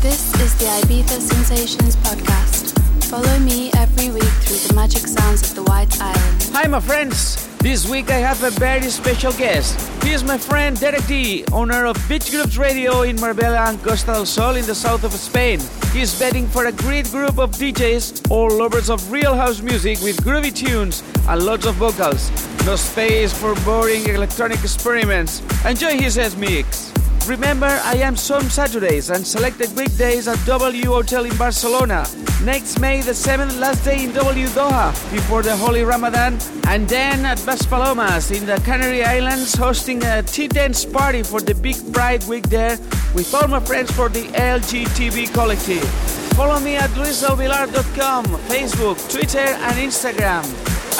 This is the Ibiza Sensations podcast. Follow me every week through the magic sounds of the White Island. Hi, my friends. This week I have a very special guest. He is my friend Derek D, owner of Beach Grooves Radio in Marbella and Costa del Sol in the south of Spain. He is betting for a great group of DJs, all lovers of real house music with groovy tunes and lots of vocals. No space for boring electronic experiments. Enjoy his S mix. Remember, I am some Saturdays and selected weekdays at W Hotel in Barcelona. Next May the 7th, last day in W Doha before the Holy Ramadan, and then at Maspalomas in the Canary Islands hosting a tea dance party for the Big Pride Week there with all my friends for the LGTB collective. Follow me at luisdelvillar.com, Facebook, Twitter, and Instagram.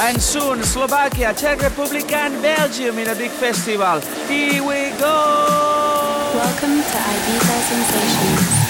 And soon Slovakia, Czech Republic, and Belgium in a big festival. Here we go! Welcome to Ibiza Sensations.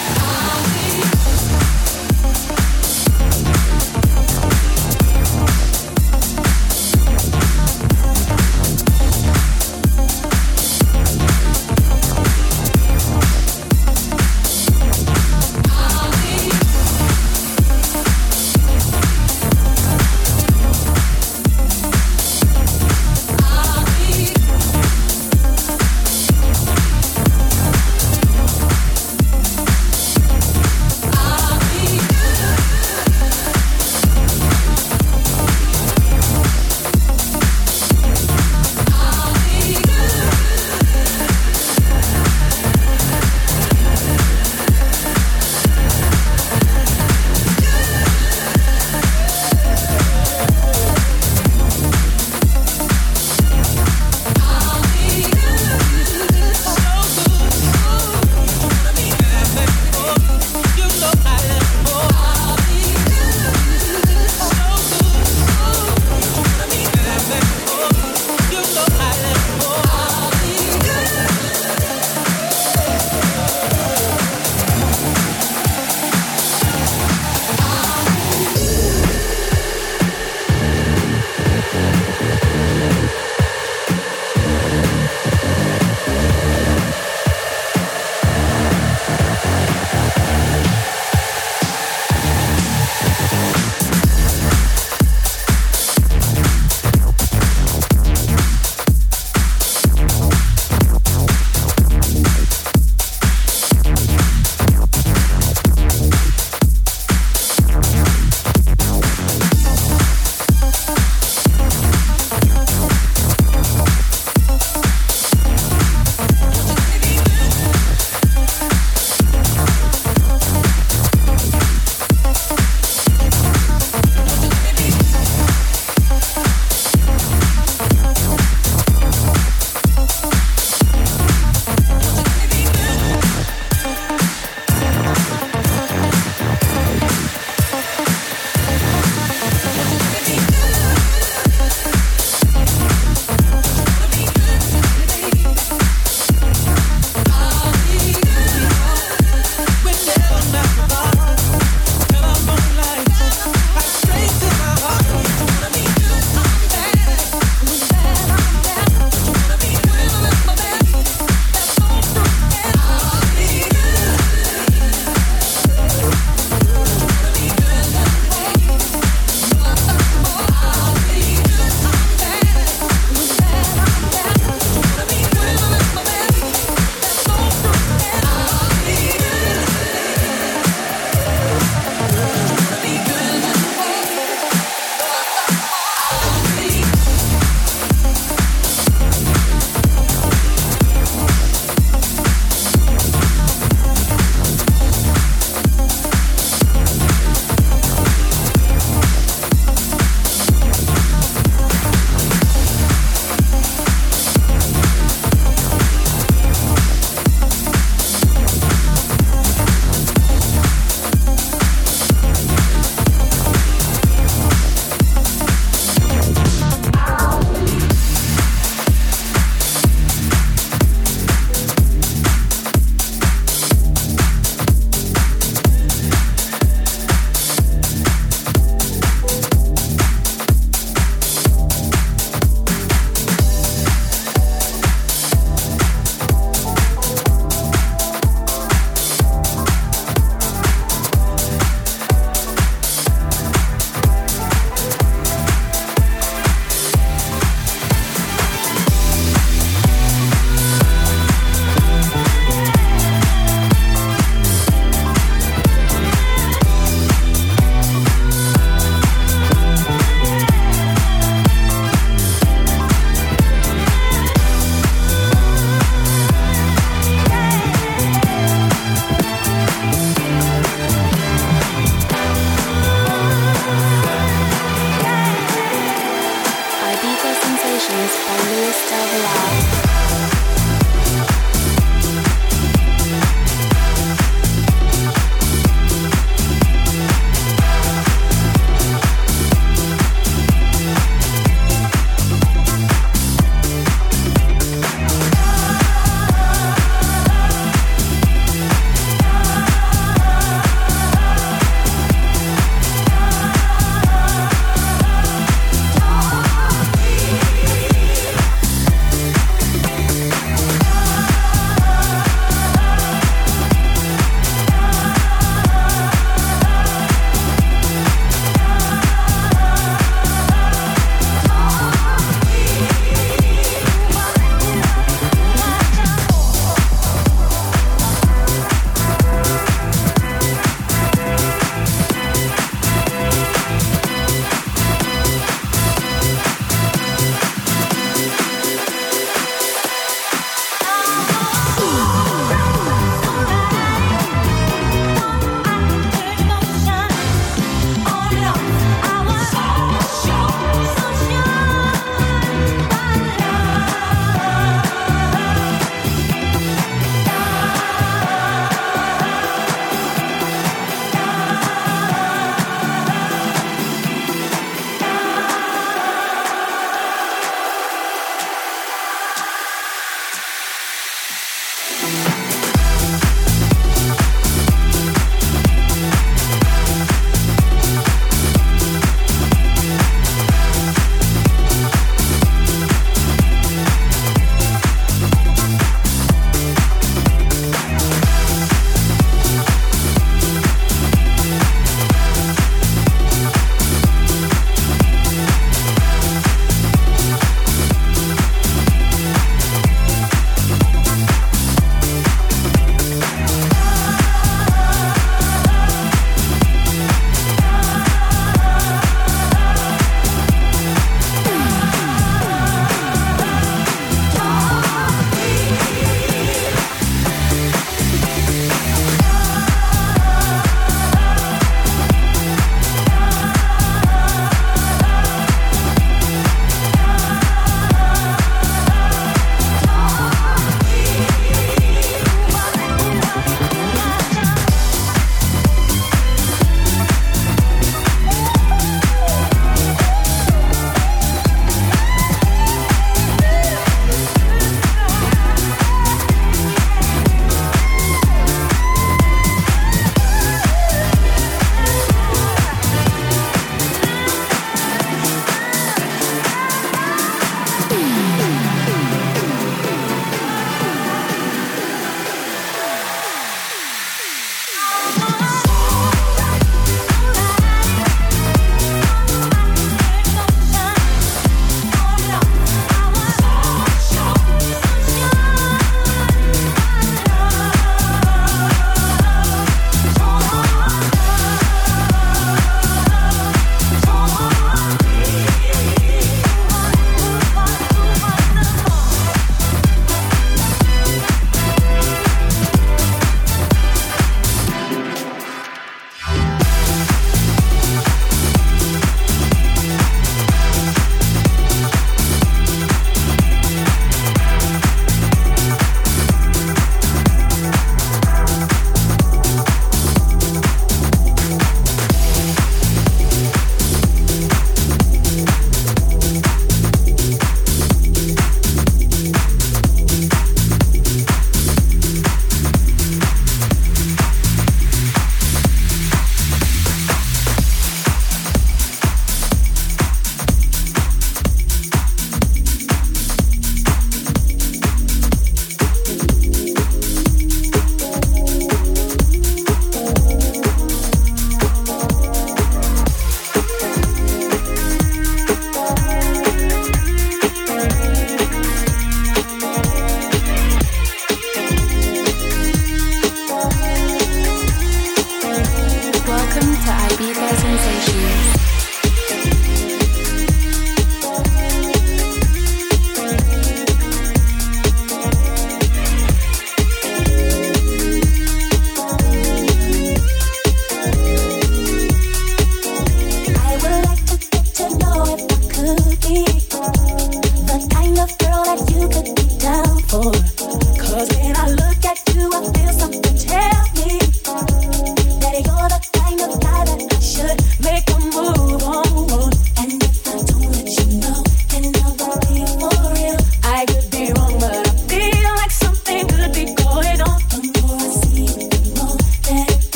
Sensations by Luis Del Villar.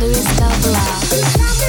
Louis Love Love.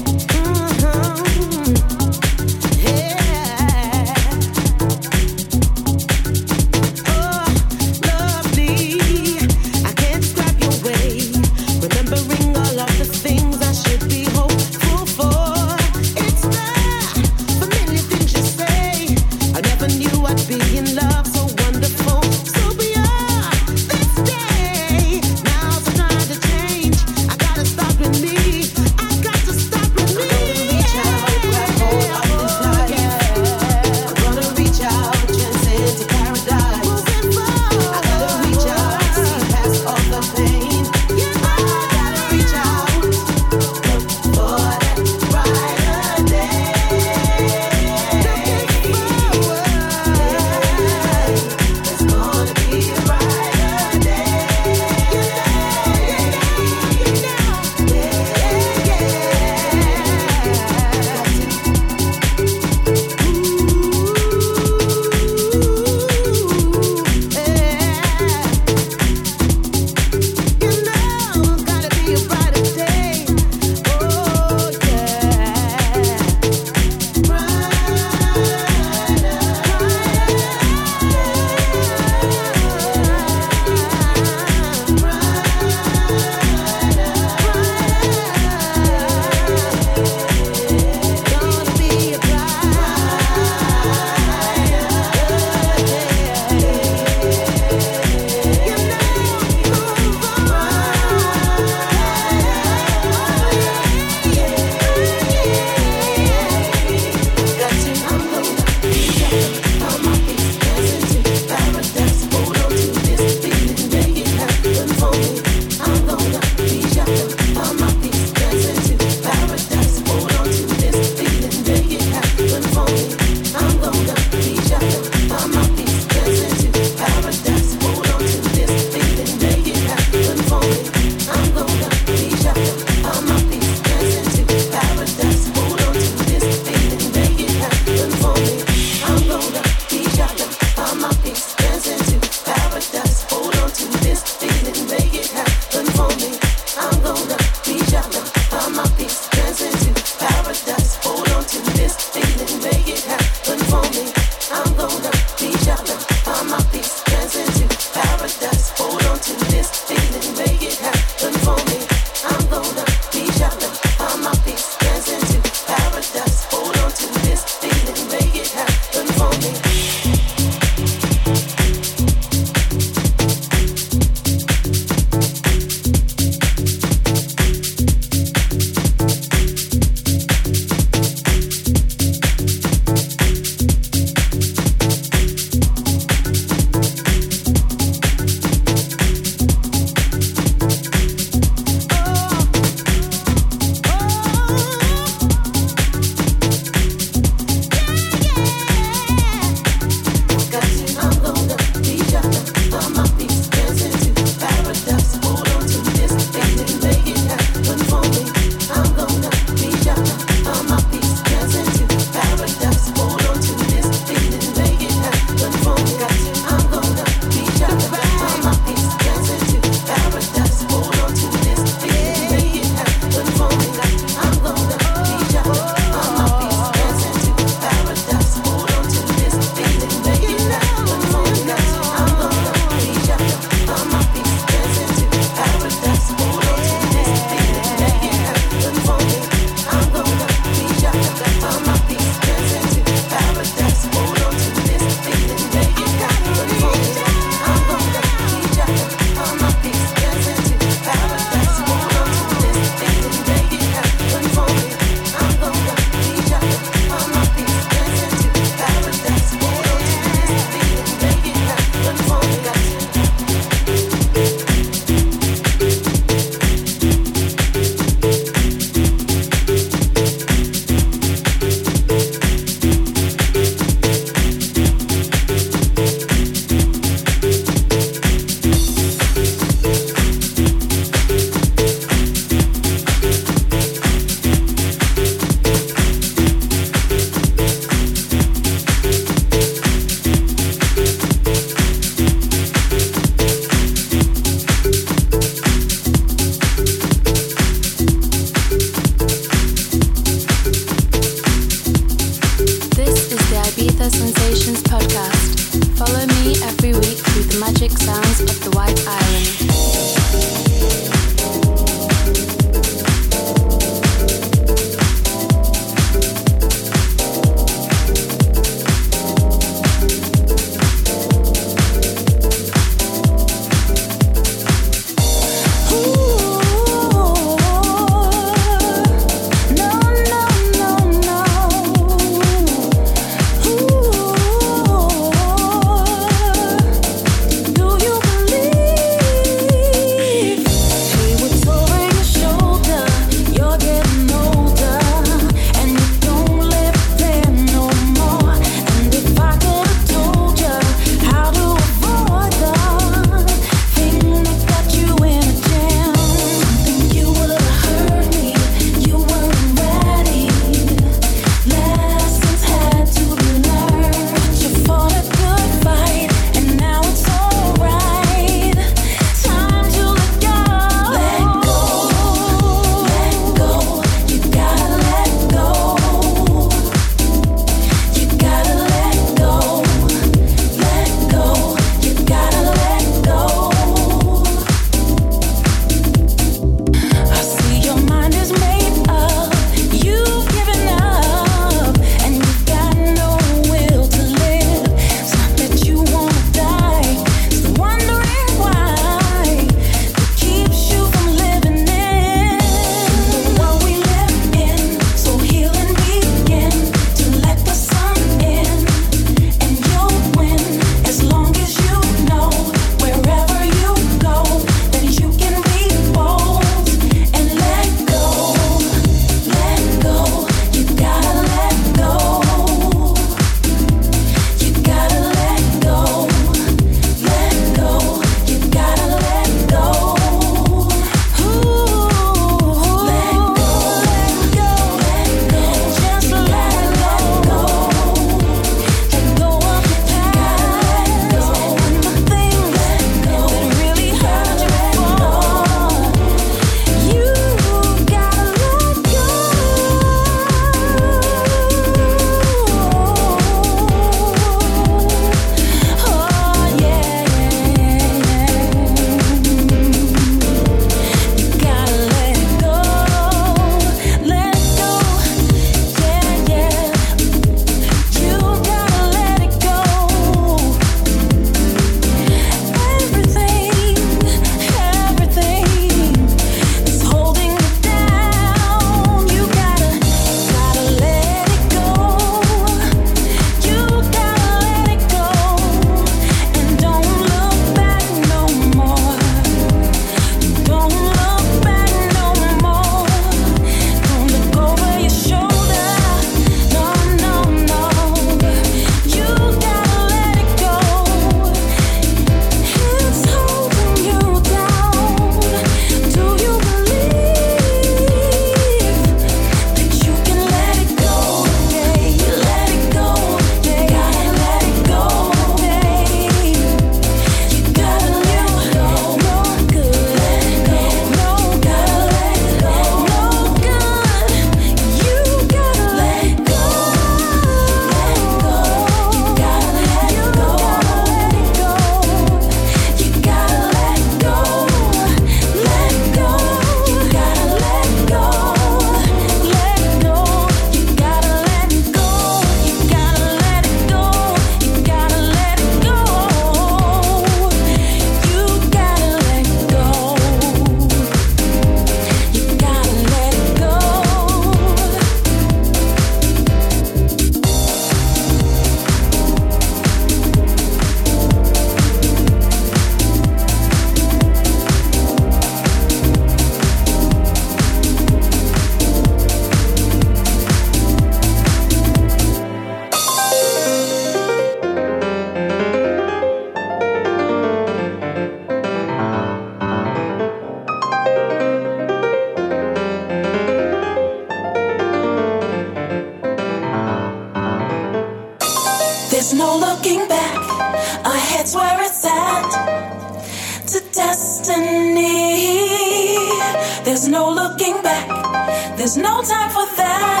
Derek.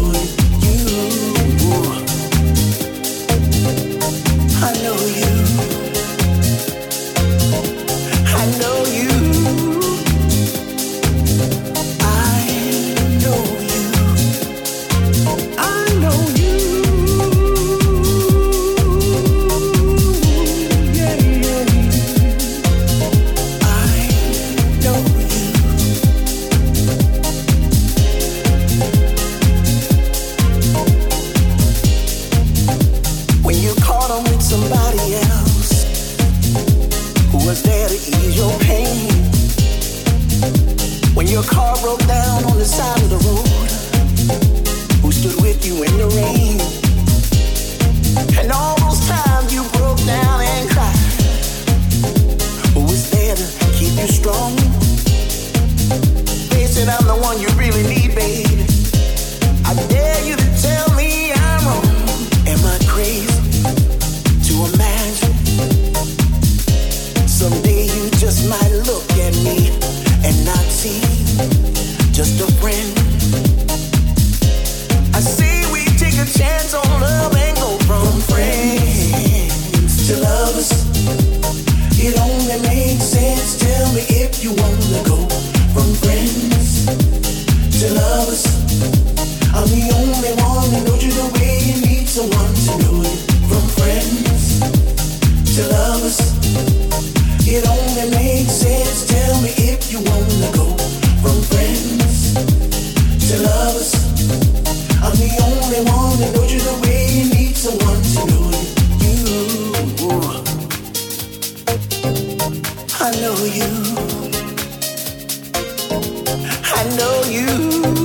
Someone I know you. I know you.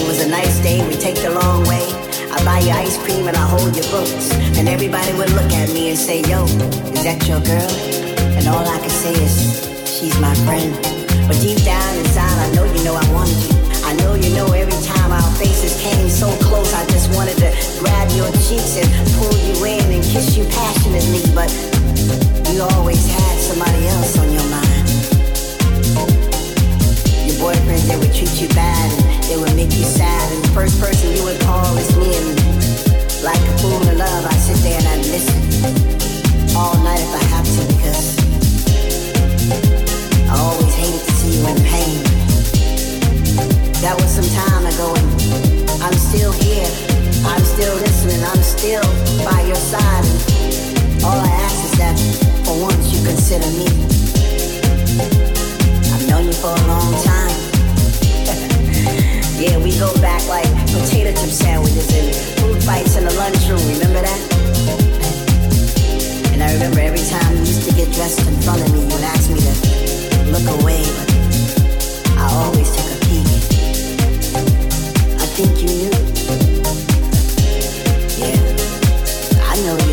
It was a nice day, we'd take the long way. I'd buy you ice cream and I'd hold your books. And everybody would look at me and say, Yo, is that your girl? And all I could say is, She's my friend. But deep down inside, I know you know I wanted you. I know you know every time our faces came so close, I just wanted to grab your cheeks and pull you in and kiss you passionately. But you always had somebody else on your mind. Your boyfriend they would treat you bad they would make you sad. And the first person you would call is me. And like a fool in love, I sit there and I listen all night if I have to because I always hated to see you in pain. That was some time ago and I'm still here. I'm still listening. I'm still by your side. And all I ask is that for once you consider me. I've known you for a long time. Yeah, we go back like potato chip sandwiches and food fights in the lunchroom. Remember that? And I remember every time you used to get dressed in front of me, you would ask me to look away, but I always took a peek. I think you knew. Yeah, I know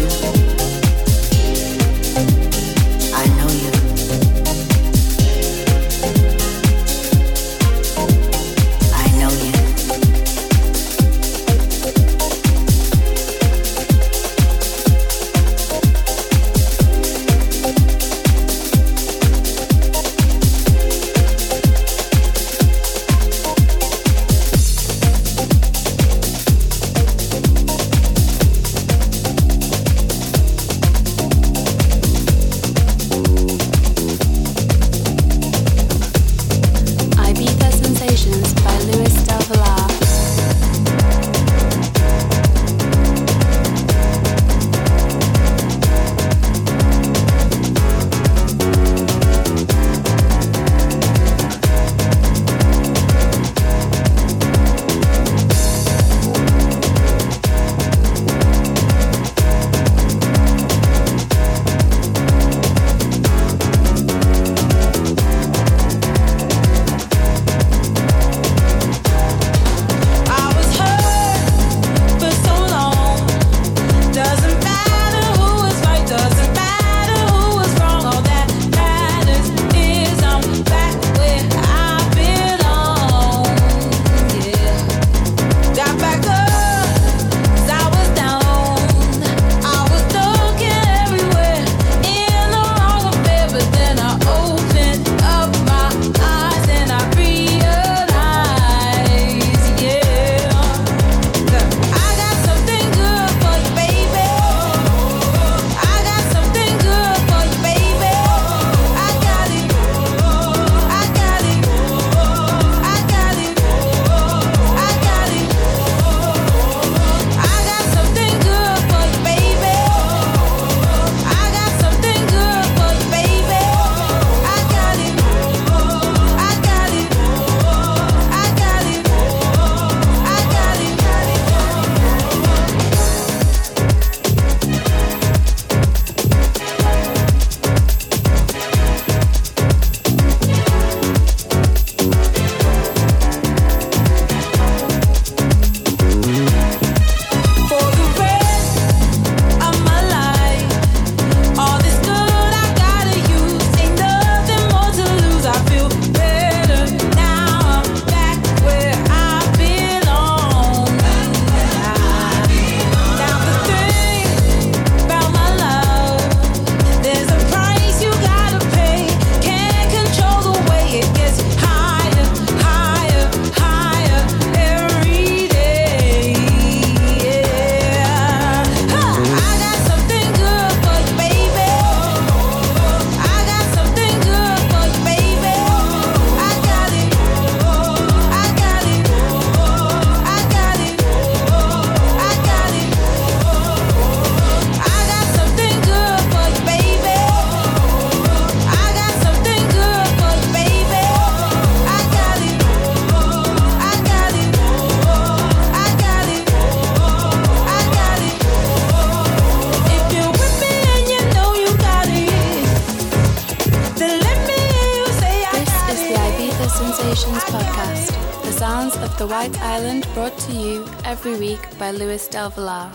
of the